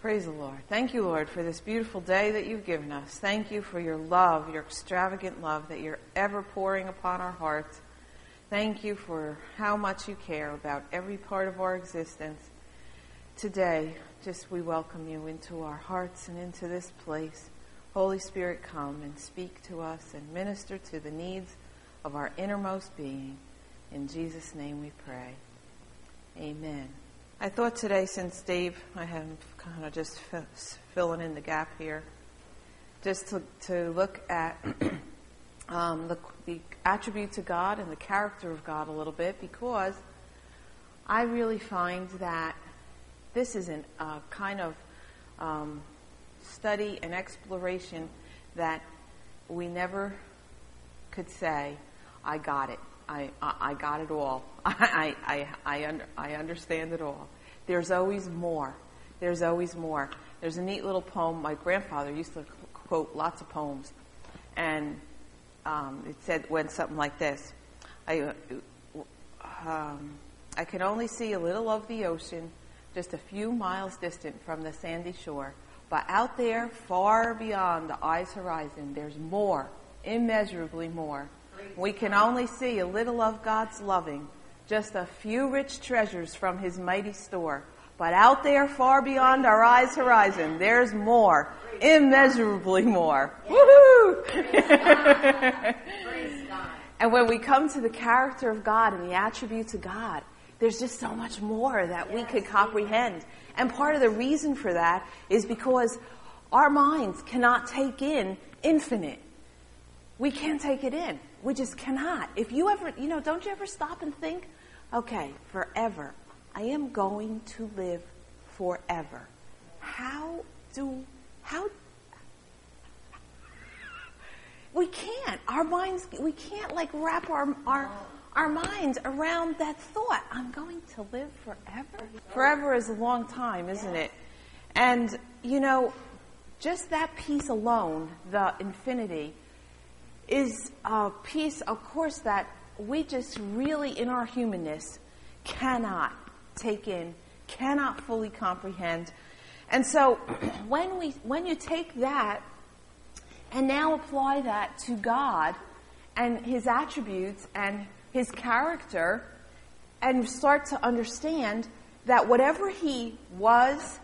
Praise the Lord. Thank you, Lord, for this beautiful day that you've given us. Thank you for your love, your extravagant love that you're ever pouring upon our hearts. Thank you for how much you care about every part of our existence. Today, just we welcome you into our hearts and into this place. Holy Spirit, come and speak to us and minister to the needs of our innermost being. In Jesus' name we pray. Amen. I thought today, since Dave, I am kind of just filling in the gap here, just to, to look at um, the, the attributes of God and the character of God a little bit, because I really find that this is a uh, kind of um, study and exploration that we never could say, I got it. I, I, got it all. I, I, I, I understand it all. There's always more. There's always more. There's a neat little poem. My grandfather used to quote lots of poems. And um, it said, went something like this I, um, I can only see a little of the ocean just a few miles distant from the sandy shore. But out there, far beyond the eye's horizon, there's more, immeasurably more. We can only see a little of God's loving, just a few rich treasures from His mighty store. But out there, far beyond our eyes' horizon, there's more, immeasurably more. Woohoo! and when we come to the character of God and the attributes of God, there's just so much more that we could comprehend. And part of the reason for that is because our minds cannot take in infinite. We can't take it in. We just cannot. If you ever, you know, don't you ever stop and think, okay, forever. I am going to live forever. How do, how, we can't. Our minds, we can't like wrap our, our, our minds around that thought. I'm going to live forever. Forever is a long time, isn't it? And, you know, just that piece alone, the infinity, is a piece, of course, that we just really, in our humanness, cannot take in, cannot fully comprehend. And so, when we, when you take that and now apply that to God and His attributes and His character, and start to understand that whatever He was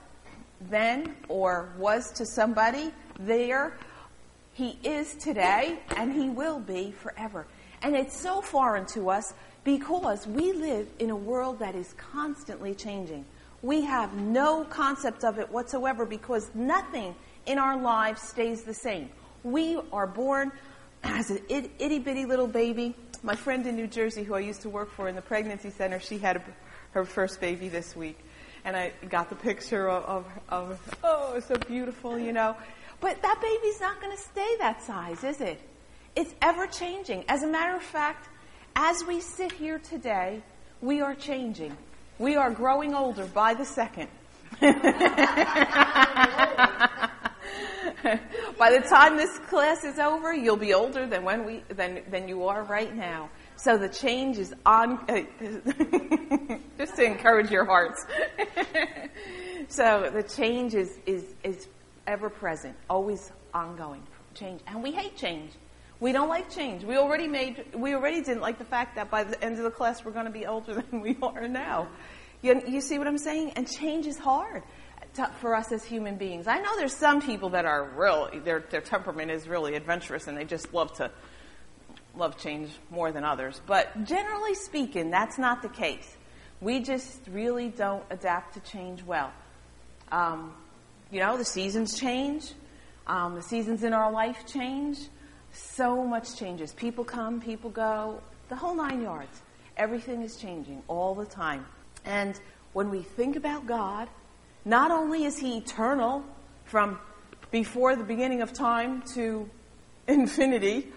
then or was to somebody there he is today and He will be forever. And it's so foreign to us because we live in a world that is constantly changing. We have no concept of it whatsoever because nothing in our lives stays the same. We are born as an itty bitty little baby. My friend in New Jersey, who I used to work for in the pregnancy center, she had a, her first baby this week. And I got the picture of, of, of oh, so beautiful, you know. But that baby's not going to stay that size, is it? It's ever changing. As a matter of fact, as we sit here today, we are changing. We are growing older by the second. by the time this class is over, you'll be older than when we than than you are right now. So the change is on, just to encourage your hearts. so the change is is is ever present, always ongoing change. And we hate change. We don't like change. We already made, we already didn't like the fact that by the end of the class we're going to be older than we are now. You, you see what I'm saying? And change is hard to, for us as human beings. I know there's some people that are real, their, their temperament is really adventurous and they just love to, love change more than others. But generally speaking, that's not the case. We just really don't adapt to change well. Um, you know, the seasons change. Um, the seasons in our life change. So much changes. People come, people go, the whole nine yards. Everything is changing all the time. And when we think about God, not only is He eternal from before the beginning of time to infinity,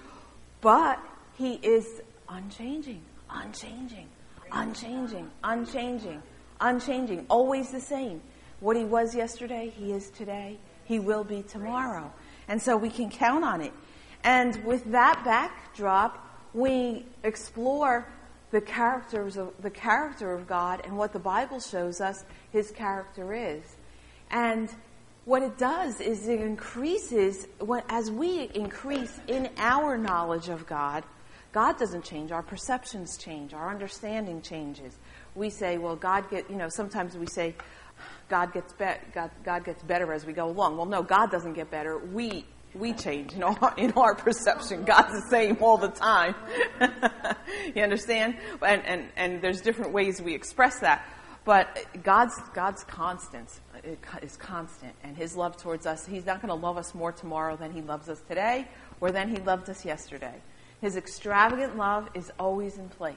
but He is unchanging, unchanging, unchanging, unchanging, unchanging, always the same. What he was yesterday, he is today, he will be tomorrow. And so we can count on it. And with that backdrop, we explore the characters of the character of God and what the Bible shows us his character is. And what it does is it increases, when, as we increase in our knowledge of God, God doesn't change, our perceptions change, our understanding changes. We say, well, God get, you know, sometimes we say, God gets, be- God, God gets better as we go along. Well, no, God doesn't get better. We we change in our, in our perception. God's the same all the time. you understand? And, and, and there's different ways we express that. But God's, God's constant uh, is constant. And His love towards us, He's not going to love us more tomorrow than He loves us today or than He loved us yesterday. His extravagant love is always in place.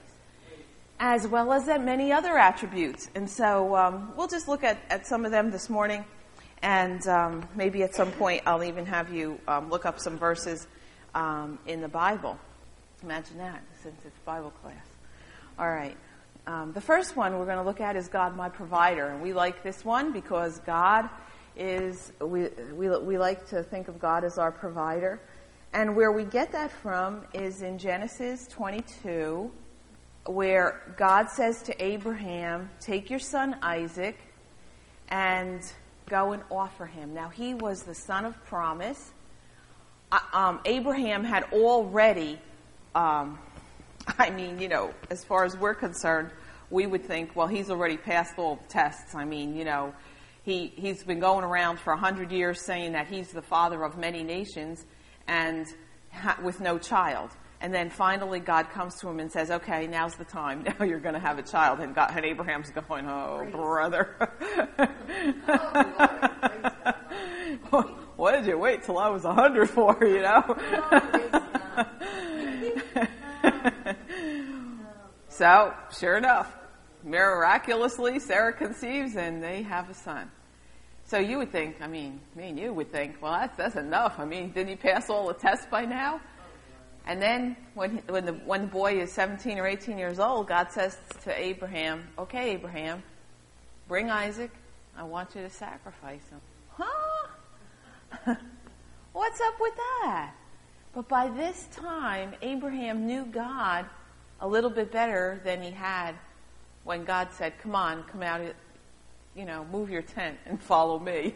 As well as that many other attributes. And so um, we'll just look at, at some of them this morning. And um, maybe at some point I'll even have you um, look up some verses um, in the Bible. Imagine that, since it's Bible class. All right. Um, the first one we're going to look at is God, my provider. And we like this one because God is, we, we, we like to think of God as our provider. And where we get that from is in Genesis 22, where God says to Abraham, Take your son Isaac and go and offer him. Now, he was the son of promise. Uh, um, Abraham had already, um, I mean, you know, as far as we're concerned, we would think, well, he's already passed all tests. I mean, you know, he, he's been going around for a hundred years saying that he's the father of many nations and ha- with no child. And then finally, God comes to him and says, "Okay, now's the time. Now you're going to have a child." And, God, and Abraham's going, "Oh, brother, what did you wait till I was a hundred for? You know." so, sure enough, miraculously, Sarah conceives, and they have a son. So you would think, I mean, me and you would think, well, that's that's enough. I mean, did he pass all the tests by now? And then when, when, the, when the boy is 17 or 18 years old, God says to Abraham, okay, Abraham, bring Isaac. I want you to sacrifice him. Huh? What's up with that? But by this time, Abraham knew God a little bit better than he had when God said, come on, come out, you know, move your tent and follow me.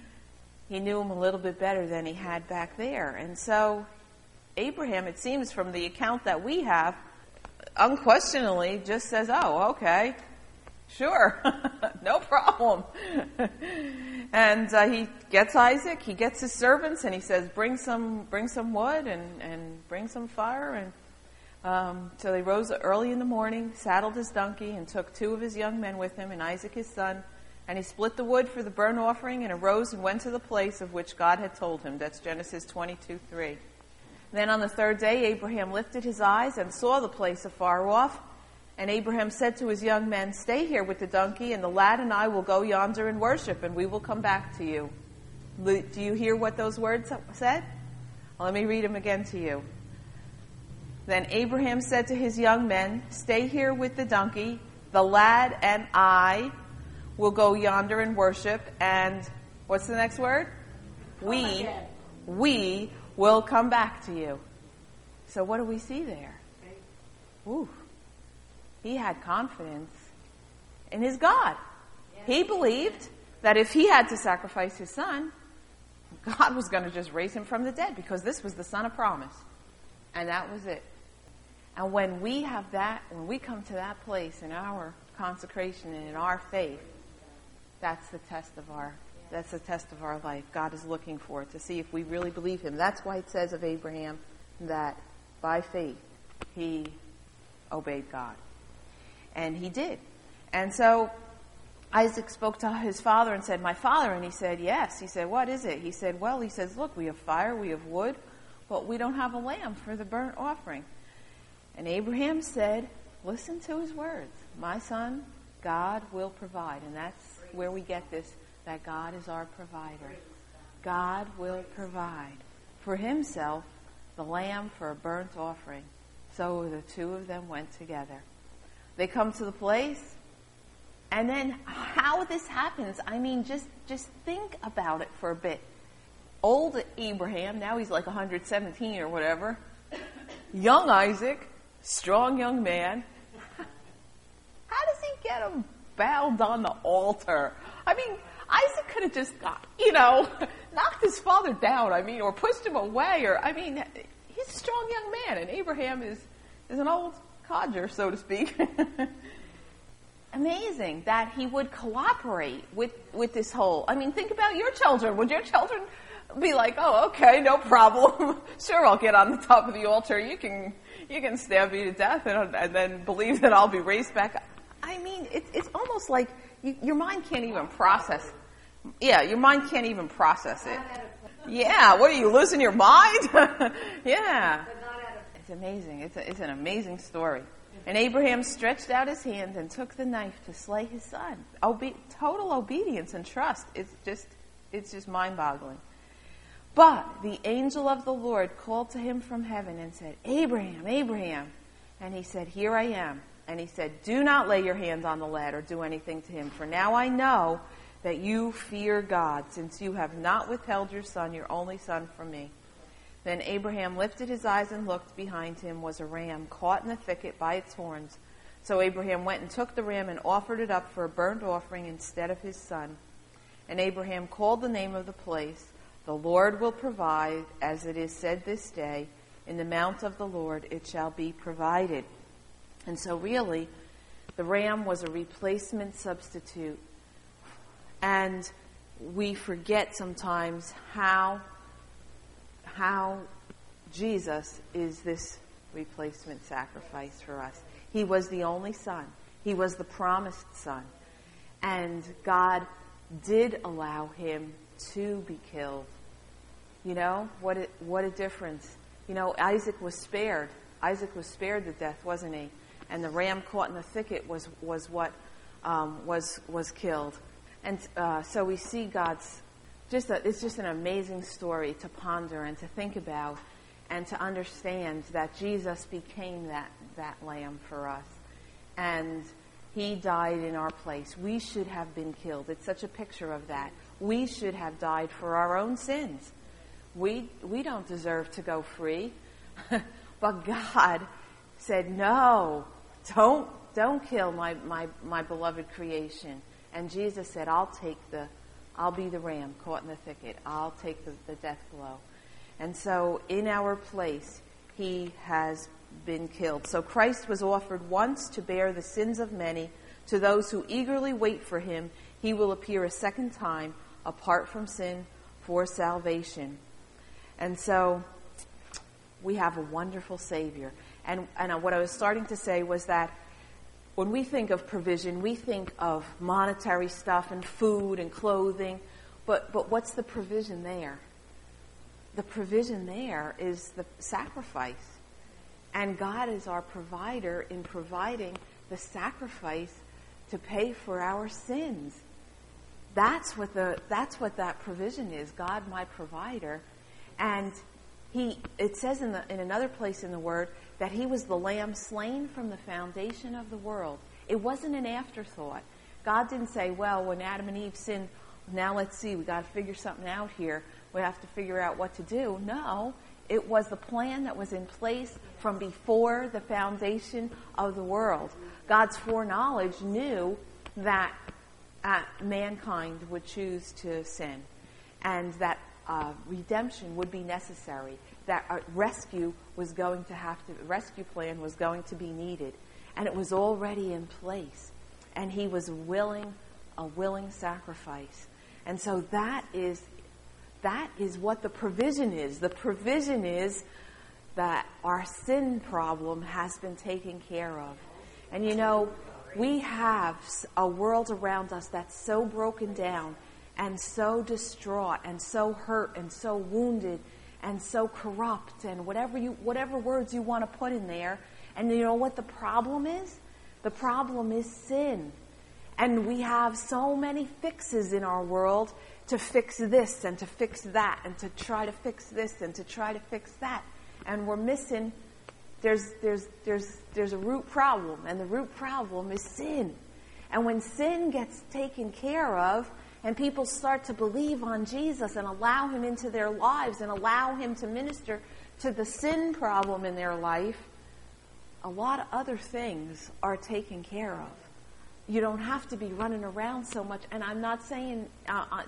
he knew him a little bit better than he had back there. And so Abraham, it seems from the account that we have, unquestionably just says, oh, okay, sure, no problem. and uh, he gets Isaac, he gets his servants, and he says, bring some, bring some wood and, and bring some fire. And um, so they rose early in the morning, saddled his donkey, and took two of his young men with him, and Isaac his son. And he split the wood for the burnt offering and arose and went to the place of which God had told him. That's Genesis 22 3. Then on the third day, Abraham lifted his eyes and saw the place afar off. And Abraham said to his young men, Stay here with the donkey, and the lad and I will go yonder and worship, and we will come back to you. Do you hear what those words said? Well, let me read them again to you. Then Abraham said to his young men, Stay here with the donkey, the lad and I will go yonder and worship, and what's the next word? Oh we, we will come back to you. So what do we see there? Ooh. He had confidence in his God. He believed that if he had to sacrifice his son, God was going to just raise him from the dead because this was the son of promise. And that was it. And when we have that, when we come to that place in our consecration and in our faith, that's the test of our that's the test of our life. God is looking for it to see if we really believe Him. That's why it says of Abraham that by faith he obeyed God. And he did. And so Isaac spoke to his father and said, My father. And he said, Yes. He said, What is it? He said, Well, he says, Look, we have fire, we have wood, but we don't have a lamb for the burnt offering. And Abraham said, Listen to his words. My son, God will provide. And that's where we get this that God is our provider. God will provide for himself the lamb for a burnt offering. So the two of them went together. They come to the place, and then how this happens, I mean, just, just think about it for a bit. Old Abraham, now he's like 117 or whatever. Young Isaac, strong young man. How does he get him bound on the altar? I mean, Isaac could have just you know, knocked his father down, I mean, or pushed him away, or, I mean, he's a strong young man, and Abraham is, is an old codger, so to speak. Amazing that he would cooperate with, with this whole, I mean, think about your children. Would your children be like, oh, okay, no problem. sure, I'll get on the top of the altar. You can, you can stab me to death and, and then believe that I'll be raised back. I mean, it's, it's almost like you, your mind can't even process. Yeah, your mind can't even process it. Yeah, what are you losing your mind? yeah. It's amazing. It's, a, it's an amazing story. And Abraham stretched out his hand and took the knife to slay his son. Obe- total obedience and trust. It's just, it's just mind-boggling. But the angel of the Lord called to him from heaven and said, Abraham, Abraham. And he said, Here I am. And he said, Do not lay your hand on the lad or do anything to him, for now I know that you fear God, since you have not withheld your son, your only son, from me. Then Abraham lifted his eyes and looked. Behind him was a ram caught in the thicket by its horns. So Abraham went and took the ram and offered it up for a burnt offering instead of his son. And Abraham called the name of the place, The Lord will provide, as it is said this day, in the mount of the Lord it shall be provided. And so, really, the ram was a replacement substitute. And we forget sometimes how, how Jesus is this replacement sacrifice for us. He was the only son, he was the promised son. And God did allow him to be killed. You know, what a, what a difference. You know, Isaac was spared. Isaac was spared the death, wasn't he? and the ram caught in the thicket was, was what um, was, was killed. And uh, so we see God's, just a, it's just an amazing story to ponder and to think about and to understand that Jesus became that, that lamb for us. And he died in our place. We should have been killed. It's such a picture of that. We should have died for our own sins. We, we don't deserve to go free. but God said, No, don't, don't kill my, my, my beloved creation. And Jesus said, I'll take the, I'll be the ram caught in the thicket. I'll take the, the death blow. And so in our place, he has been killed. So Christ was offered once to bear the sins of many. To those who eagerly wait for him, he will appear a second time apart from sin for salvation. And so we have a wonderful Savior. And, and what I was starting to say was that when we think of provision, we think of monetary stuff and food and clothing, but, but what's the provision there? The provision there is the sacrifice. And God is our provider in providing the sacrifice to pay for our sins. That's what the that's what that provision is. God my provider. And he it says in the in another place in the word that he was the lamb slain from the foundation of the world. It wasn't an afterthought. God didn't say, well, when Adam and Eve sinned, now let's see, we got to figure something out here. We have to figure out what to do. No, it was the plan that was in place from before the foundation of the world. God's foreknowledge knew that uh, mankind would choose to sin and that uh, redemption would be necessary that rescue was going to have to, rescue plan was going to be needed. And it was already in place. And he was willing, a willing sacrifice. And so that is, that is what the provision is. The provision is that our sin problem has been taken care of. And you know, we have a world around us that's so broken down and so distraught and so hurt and so wounded and so corrupt and whatever you whatever words you want to put in there. And you know what the problem is? The problem is sin. And we have so many fixes in our world to fix this and to fix that and to try to fix this and to try to fix that. And we're missing there's there's there's there's a root problem and the root problem is sin. And when sin gets taken care of, and people start to believe on Jesus and allow Him into their lives and allow Him to minister to the sin problem in their life, a lot of other things are taken care of. you don't have to be running around so much. And I'm not saying, uh, uh,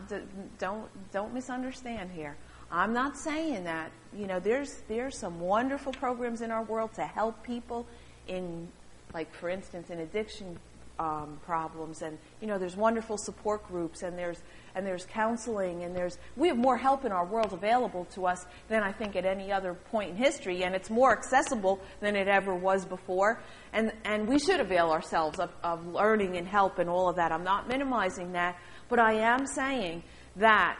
don't, don't misunderstand here. I'm not saying that. You know, there's, there's some wonderful programs in our world to help people in, like, for instance, in addiction um, problems. And, you know, there's wonderful support groups and there's, and there's counseling and there's, we have more help in our world available to us than I think at any other point in history. And it's more accessible than it ever was before. And, and we should avail ourselves of, of learning and help and all of that. I'm not minimizing that, but I am saying that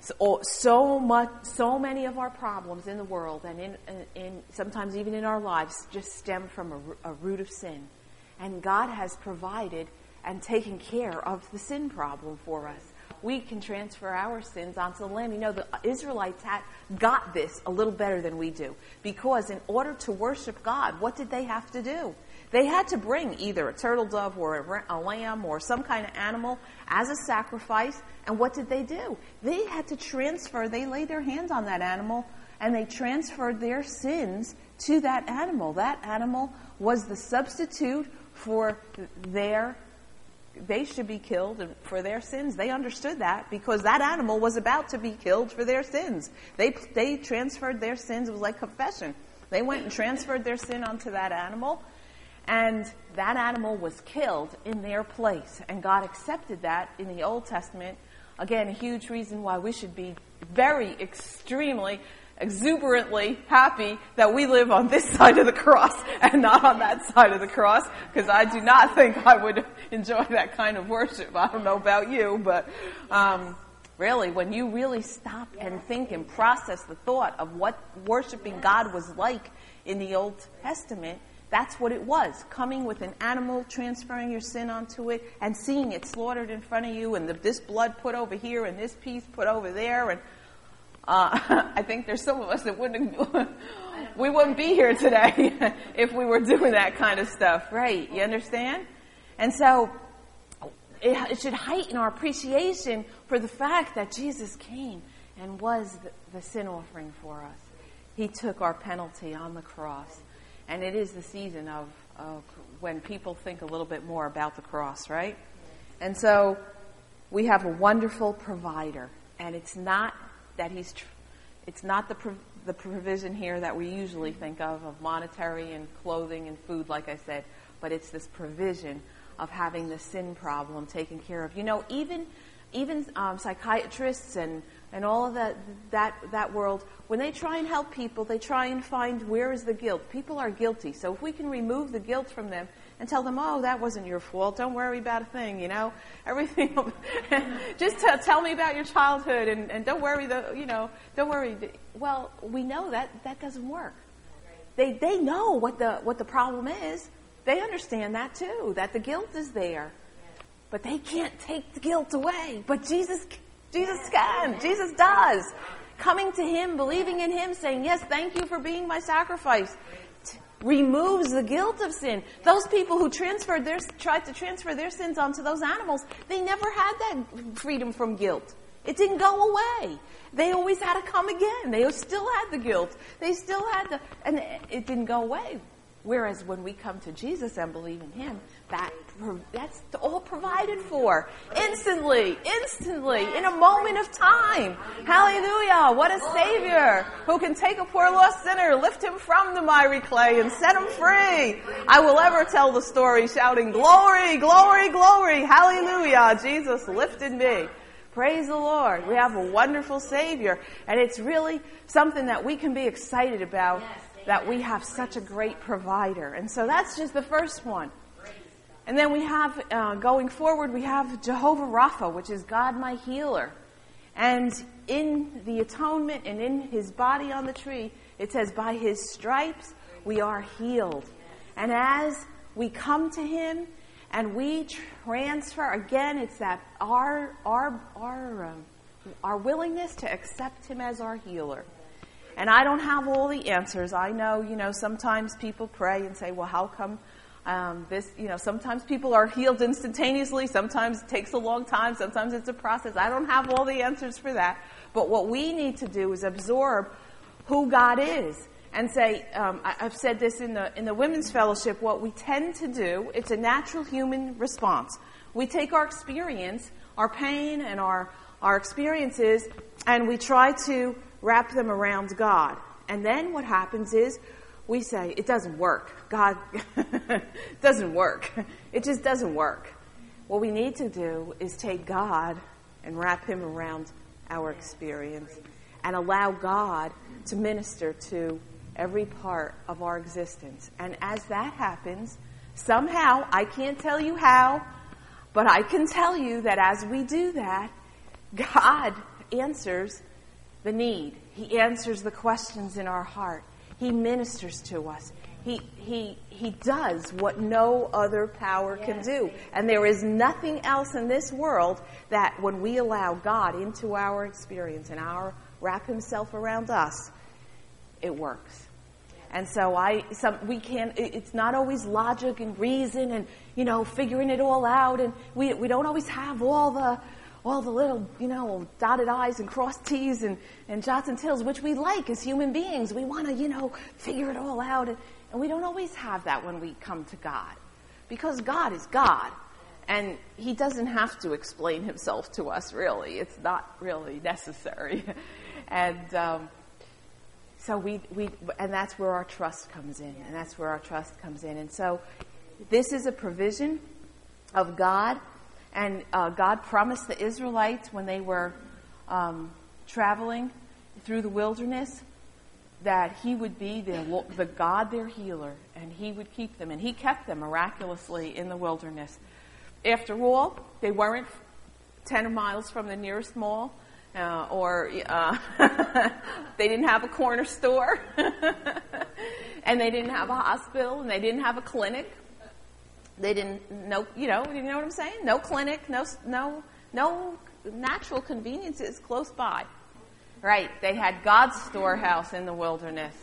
so, so much, so many of our problems in the world and in, in, in sometimes even in our lives just stem from a, a root of sin. And God has provided and taken care of the sin problem for us. We can transfer our sins onto the Lamb. You know, the Israelites had got this a little better than we do. Because in order to worship God, what did they have to do? They had to bring either a turtle dove or a, a lamb or some kind of animal as a sacrifice. And what did they do? They had to transfer, they laid their hands on that animal and they transferred their sins to that animal. That animal was the substitute for their they should be killed for their sins. They understood that because that animal was about to be killed for their sins. They, they transferred their sins. It was like confession. They went and transferred their sin onto that animal, and that animal was killed in their place. And God accepted that in the Old Testament. Again, a huge reason why we should be very, extremely exuberantly happy that we live on this side of the cross and not on that side of the cross because I do not think I would enjoy that kind of worship. I don't know about you, but um, really, when you really stop and think and process the thought of what worshiping God was like in the Old Testament, that's what it was. Coming with an animal, transferring your sin onto it, and seeing it slaughtered in front of you, and the, this blood put over here, and this piece put over there, and uh, I think there's some of us that wouldn't, we wouldn't be here today if we were doing that kind of stuff, right? You understand? And so, it, it should heighten our appreciation for the fact that Jesus came and was the, the sin offering for us. He took our penalty on the cross. And it is the season of, of when people think a little bit more about the cross, right? And so we have a wonderful provider. And it's not that he's, tr- it's not the, the provision here that we usually think of, of monetary and clothing and food, like I said, but it's this provision of having the sin problem taken care of. You know, even, even um, psychiatrists and, and all of that, that, that world, when they try and help people, they try and find where is the guilt. People are guilty. So if we can remove the guilt from them, and tell them, oh, that wasn't your fault. Don't worry about a thing, you know. Everything, just t- tell me about your childhood and, and don't worry, the, you know, don't worry. Well, we know that that doesn't work. They, they know what the, what the problem is. They understand that too, that the guilt is there. But they can't take the guilt away. But Jesus, Jesus can. Jesus does. Coming to Him, believing in Him, saying, yes, thank you for being my sacrifice removes the guilt of sin. Those people who transferred their, tried to transfer their sins onto those animals, they never had that freedom from guilt. It didn't go away. They always had to come again. They still had the guilt. They still had the, and it didn't go away. Whereas when we come to Jesus and believe in Him, that that's all provided for instantly, instantly, in a moment of time. Hallelujah! What a Savior who can take a poor lost sinner, lift him from the miry clay, and set him free. I will ever tell the story, shouting, "Glory, glory, glory! Hallelujah! Jesus lifted me." Praise the Lord. We have a wonderful Savior, and it's really something that we can be excited about. Yes that we have such a great provider. And so that's just the first one. And then we have, uh, going forward, we have Jehovah Rapha, which is God my healer. And in the atonement and in his body on the tree, it says, by his stripes we are healed. And as we come to him and we transfer, again, it's that our, our, our, um, our willingness to accept him as our healer. And I don't have all the answers. I know, you know, sometimes people pray and say, well, how come um, this, you know, sometimes people are healed instantaneously. Sometimes it takes a long time. Sometimes it's a process. I don't have all the answers for that. But what we need to do is absorb who God is and say, um, I, have said this in the, in the women's fellowship, what we tend to do, it's a natural human response. We take our experience, our pain and our, our experiences, and we try to wrap them around God. And then what happens is we say, it doesn't work. God doesn't work. It just doesn't work. What we need to do is take God and wrap him around our experience and allow God to minister to every part of our existence. And as that happens, somehow, I can't tell you how, but I can tell you that as we do that, God answers the need. He answers the questions in our heart. He ministers to us. He, he, he does what no other power can do. And there is nothing else in this world that when we allow God into our experience and our wrap himself around us, it works. And so I, some, we can't, it's not always logic and reason and, you know, figuring it all out. And we, we don't always have all the, all the little, you know, dotted I's and crossed T's and, and jots and tills, which we like as human beings. We want to, you know, figure it all out. And, and we don't always have that when we come to God. Because God is God. And He doesn't have to explain Himself to us, really. It's not really necessary. and, um, so we, we, and that's where our trust comes in, and that's where our trust comes in. And so this is a provision of God, and uh, God promised the Israelites when they were um, traveling through the wilderness that He would be the, the God, their healer, and He would keep them, and He kept them miraculously in the wilderness. After all, they weren't 10 miles from the nearest mall uh, or uh, they didn't have a corner store, and they didn't have a hospital, and they didn't have a clinic. They didn't no, you know, you know what I'm saying? No clinic, no, no, no natural conveniences close by. Right? They had God's storehouse in the wilderness.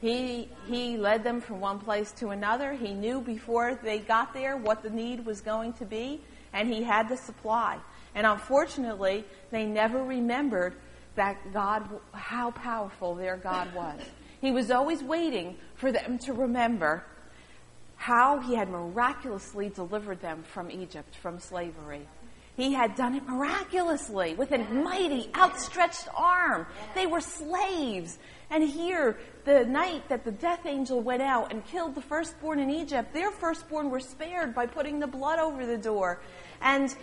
He he led them from one place to another. He knew before they got there what the need was going to be, and he had the supply. And unfortunately, they never remembered that God, how powerful their God was. He was always waiting for them to remember how he had miraculously delivered them from Egypt, from slavery. He had done it miraculously with a mighty outstretched arm. They were slaves. And here, the night that the death angel went out and killed the firstborn in Egypt, their firstborn were spared by putting the blood over the door. And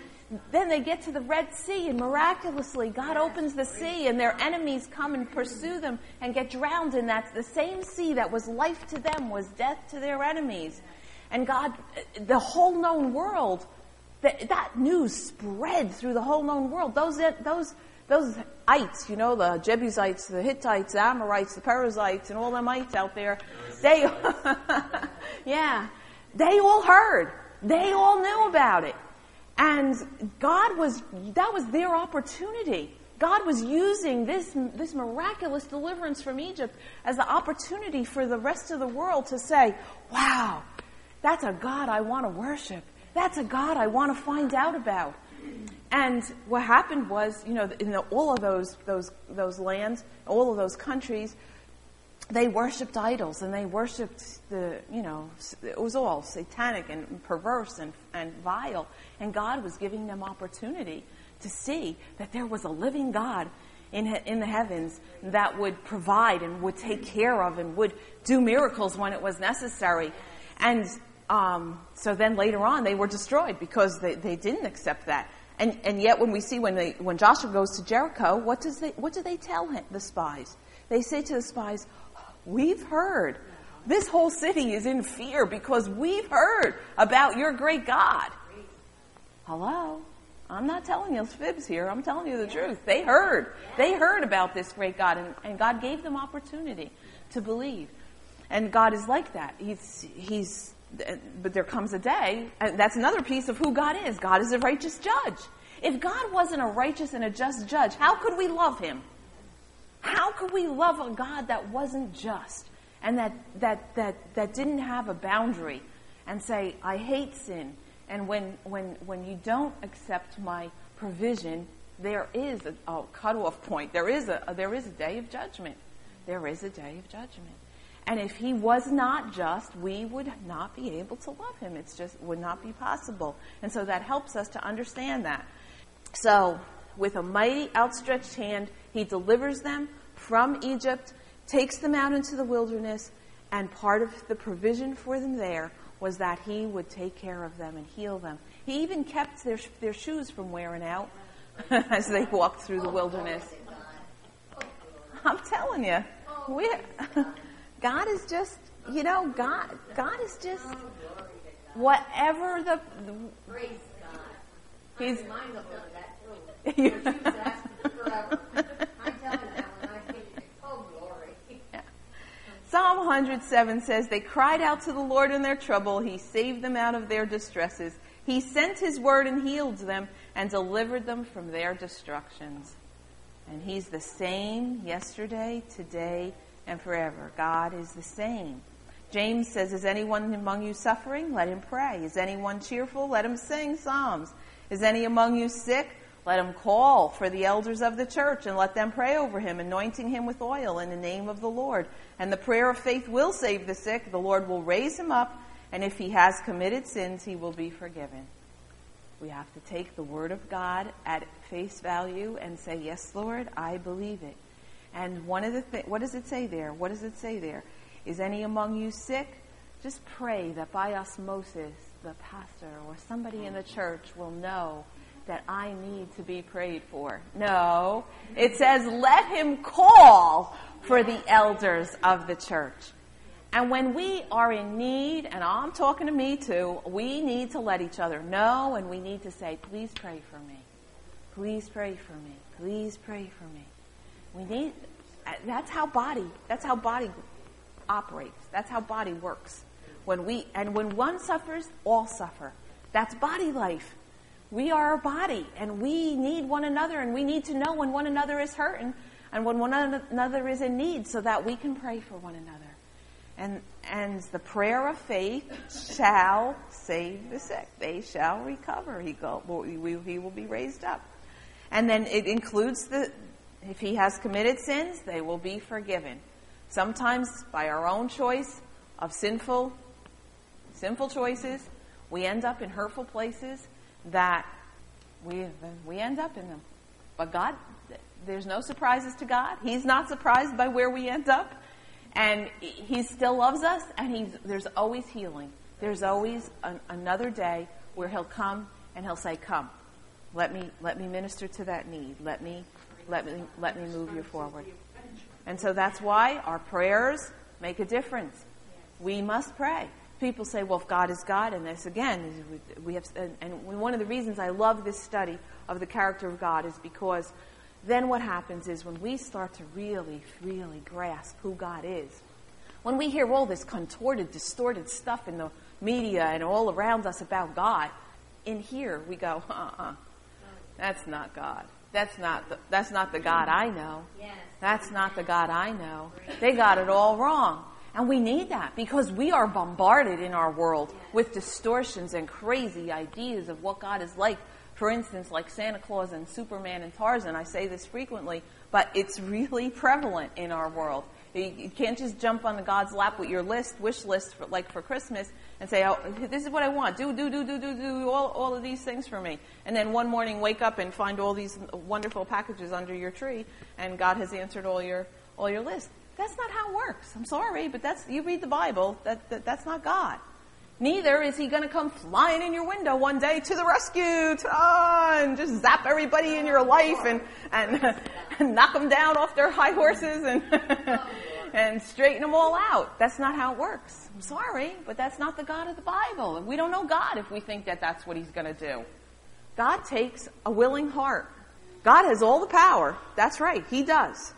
then they get to the Red Sea, and miraculously, God opens the sea, and their enemies come and pursue them and get drowned in that. The same sea that was life to them was death to their enemies. And God, the whole known world, that, that news spread through the whole known world. Those, those, those ites, you know, the Jebusites, the Hittites, the Amorites, the Perizzites, and all them ites out there, they, yeah, they all heard. They all knew about it. And God was, that was their opportunity. God was using this, this miraculous deliverance from Egypt as an opportunity for the rest of the world to say, wow, that's a God I want to worship. That's a God I want to find out about. And what happened was, you know, in the, all of those, those, those lands, all of those countries, they worshipped idols and they worshipped the, you know, it was all satanic and perverse and, and vile. And God was giving them opportunity to see that there was a living God in, in the heavens that would provide and would take care of and would do miracles when it was necessary. And um, so then later on, they were destroyed because they, they didn't accept that. And, and yet, when we see when, they, when Joshua goes to Jericho, what, does they, what do they tell him, the spies? They say to the spies, We've heard. This whole city is in fear because we've heard about your great God. Hello? I'm not telling you fibs here. I'm telling you the truth. They heard. They heard about this great God, and, and God gave them opportunity to believe. And God is like that. He's, he's, but there comes a day, and that's another piece of who God is. God is a righteous judge. If God wasn't a righteous and a just judge, how could we love him? How could we love a God that wasn't just and that, that, that, that didn't have a boundary and say, I hate sin? And when, when, when you don't accept my provision, there is a, a cutoff point. There is a, there is a day of judgment. There is a day of judgment. And if he was not just, we would not be able to love him. It's just would not be possible. And so that helps us to understand that. So, with a mighty outstretched hand, he delivers them from Egypt, takes them out into the wilderness, and part of the provision for them there was that he would take care of them and heal them. He even kept their, their shoes from wearing out as they walked through the wilderness. I'm telling you, we, God is just, you know, God, God is just whatever the. Praise God. He's. Psalm 107 says, They cried out to the Lord in their trouble. He saved them out of their distresses. He sent His word and healed them and delivered them from their destructions. And He's the same yesterday, today, and forever. God is the same. James says, Is anyone among you suffering? Let him pray. Is anyone cheerful? Let him sing psalms. Is any among you sick? Let him call for the elders of the church and let them pray over him, anointing him with oil in the name of the Lord. And the prayer of faith will save the sick. The Lord will raise him up, and if he has committed sins, he will be forgiven. We have to take the word of God at face value and say, Yes, Lord, I believe it. And one of the th- what does it say there? What does it say there? Is any among you sick? Just pray that by osmosis, the pastor or somebody in the church will know that I need to be prayed for. No. It says, let him call for the elders of the church. And when we are in need, and I'm talking to me too, we need to let each other know and we need to say, please pray for me. Please pray for me. Please pray for me. We need, that's how body, that's how body operates. That's how body works. When we, and when one suffers, all suffer. That's body life. We are a body and we need one another and we need to know when one another is hurting and when one another is in need so that we can pray for one another. And, and the prayer of faith shall save the sick. They shall recover. He, go, he will be raised up. And then it includes the, if he has committed sins, they will be forgiven. Sometimes by our own choice of sinful, sinful choices, we end up in hurtful places that we, we end up in them. But God, there's no surprises to God. He's not surprised by where we end up. And He still loves us, and he's, there's always healing. There's always an, another day where He'll come and He'll say, Come, let me, let me minister to that need. Let me, let me, let me move you forward. And so that's why our prayers make a difference. We must pray. People say, well, if God is God, and this again, we have, and one of the reasons I love this study of the character of God is because then what happens is when we start to really, really grasp who God is, when we hear all this contorted, distorted stuff in the media and all around us about God, in here we go, uh-uh, that's not God. That's not the, that's not the God I know. That's not the God I know. They got it all wrong. And we need that because we are bombarded in our world with distortions and crazy ideas of what God is like. For instance, like Santa Claus and Superman and Tarzan. I say this frequently, but it's really prevalent in our world. You can't just jump on God's lap with your list, wish list, for, like for Christmas, and say, "Oh, this is what I want. Do, do, do, do, do, do all, all of these things for me." And then one morning, wake up and find all these wonderful packages under your tree, and God has answered all your all your list. That's not how it works. I'm sorry, but that's you read the Bible. That, that that's not God. Neither is he going to come flying in your window one day to the rescue to, oh, and just zap everybody in your life and, and, and knock them down off their high horses and, and straighten them all out. That's not how it works. I'm sorry, but that's not the God of the Bible. We don't know God if we think that that's what he's going to do. God takes a willing heart. God has all the power. That's right. He does.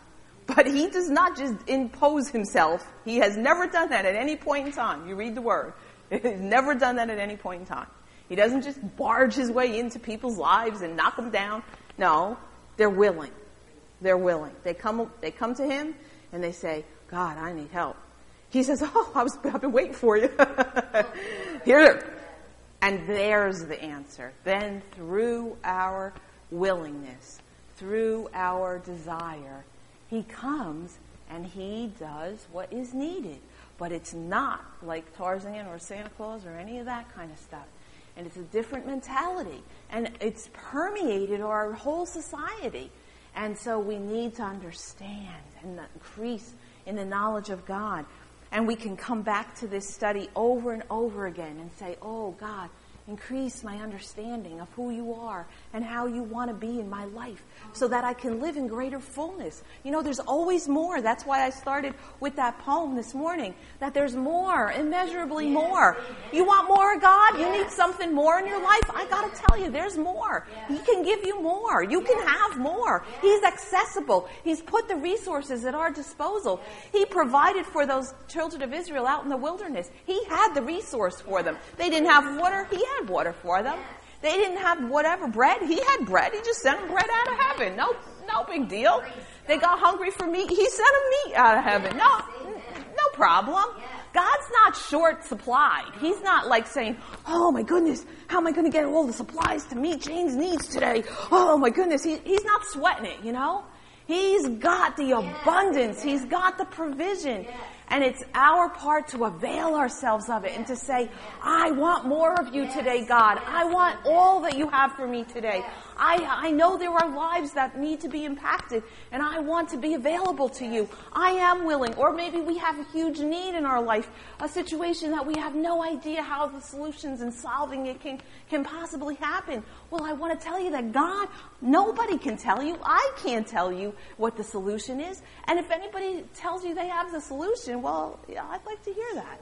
But he does not just impose himself. He has never done that at any point in time. You read the word. He's never done that at any point in time. He doesn't just barge his way into people's lives and knock them down. No, they're willing. They're willing. They come, they come to him and they say, God, I need help. He says, Oh, I was, I've been waiting for you. Here. And there's the answer. Then through our willingness, through our desire, he comes and he does what is needed. But it's not like Tarzan or Santa Claus or any of that kind of stuff. And it's a different mentality. And it's permeated our whole society. And so we need to understand and increase in the knowledge of God. And we can come back to this study over and over again and say, Oh, God, increase my understanding of who you are and how you want to be in my life so that I can live in greater fullness. You know, there's always more. That's why I started with that poem this morning, that there's more, immeasurably more. You want more, God? You need something more in your life? I got to tell you, there's more. He can give you more. You can have more. He's accessible. He's put the resources at our disposal. He provided for those children of Israel out in the wilderness. He had the resource for them. They didn't have water. He had water for them. They didn't have whatever bread. He had bread. He just sent them bread out of heaven. No, no big deal. They got hungry for meat. He sent them meat out of heaven. No, no problem. God's not short supplied. He's not like saying, "Oh my goodness, how am I going to get all the supplies to meet Jane's needs today?" Oh my goodness, he, he's not sweating it. You know, he's got the abundance. He's got the provision. And it's our part to avail ourselves of it and to say, I want more of you today, God. I want all that you have for me today. I, I know there are lives that need to be impacted and I want to be available to you. I am willing. Or maybe we have a huge need in our life, a situation that we have no idea how the solutions and solving it can, can possibly happen. Well, I want to tell you that God, nobody can tell you. I can't tell you what the solution is. And if anybody tells you they have the solution, well, yeah, I'd like to hear that.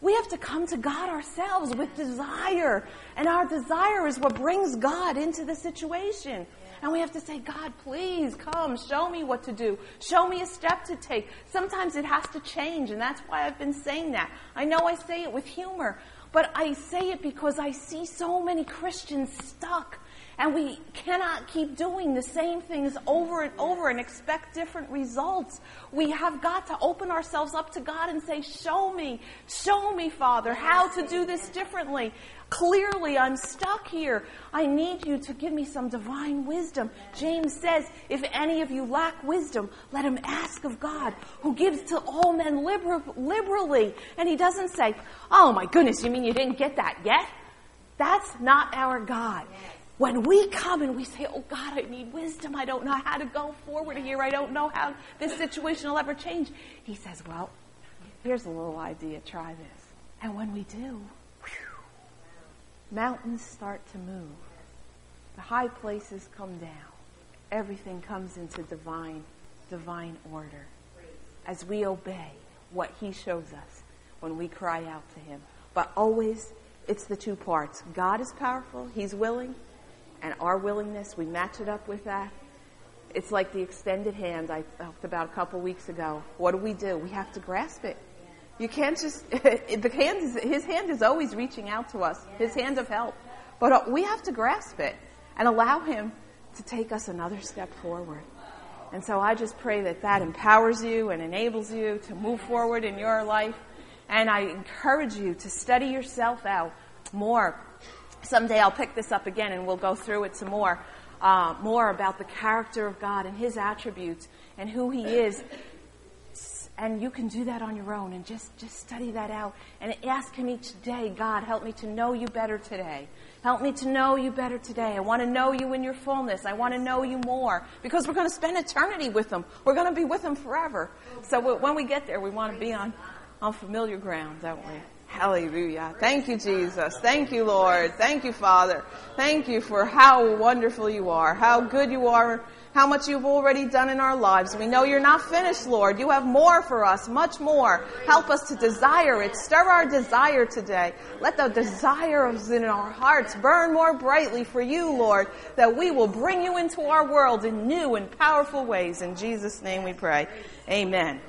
We have to come to God ourselves with desire. And our desire is what brings God into the situation. And we have to say, God, please come, show me what to do. Show me a step to take. Sometimes it has to change, and that's why I've been saying that. I know I say it with humor, but I say it because I see so many Christians stuck and we cannot keep doing the same things over and over and expect different results. We have got to open ourselves up to God and say, Show me, show me, Father, how to do this differently. Clearly, I'm stuck here. I need you to give me some divine wisdom. James says, If any of you lack wisdom, let him ask of God, who gives to all men liber- liberally. And he doesn't say, Oh my goodness, you mean you didn't get that yet? That's not our God. When we come and we say, Oh God, I need wisdom. I don't know how to go forward here. I don't know how this situation will ever change. He says, Well, here's a little idea. Try this. And when we do, whew, mountains start to move. The high places come down. Everything comes into divine, divine order as we obey what He shows us when we cry out to Him. But always, it's the two parts. God is powerful. He's willing and our willingness, we match it up with that. It's like the extended hand I talked about a couple weeks ago. What do we do? We have to grasp it. You can't just, the hand is, his hand is always reaching out to us, his hand of help. But uh, we have to grasp it and allow him to take us another step forward. And so I just pray that that empowers you and enables you to move forward in your life. And I encourage you to study yourself out more someday I'll pick this up again and we'll go through it some more, uh, more about the character of God and His attributes and who He is. And you can do that on your own and just, just study that out and ask Him each day, God, help me to know you better today. Help me to know you better today. I want to know you in your fullness. I want to know you more because we're going to spend eternity with Him. We're going to be with Him forever. So when we get there, we want to be on, on familiar ground, don't we? Hallelujah. Thank you, Jesus. Thank you, Lord. Thank you, Father. Thank you for how wonderful you are, how good you are, how much you've already done in our lives. We know you're not finished, Lord. You have more for us, much more. Help us to desire it. Stir our desire today. Let the desire in our hearts burn more brightly for you, Lord, that we will bring you into our world in new and powerful ways. In Jesus' name we pray. Amen.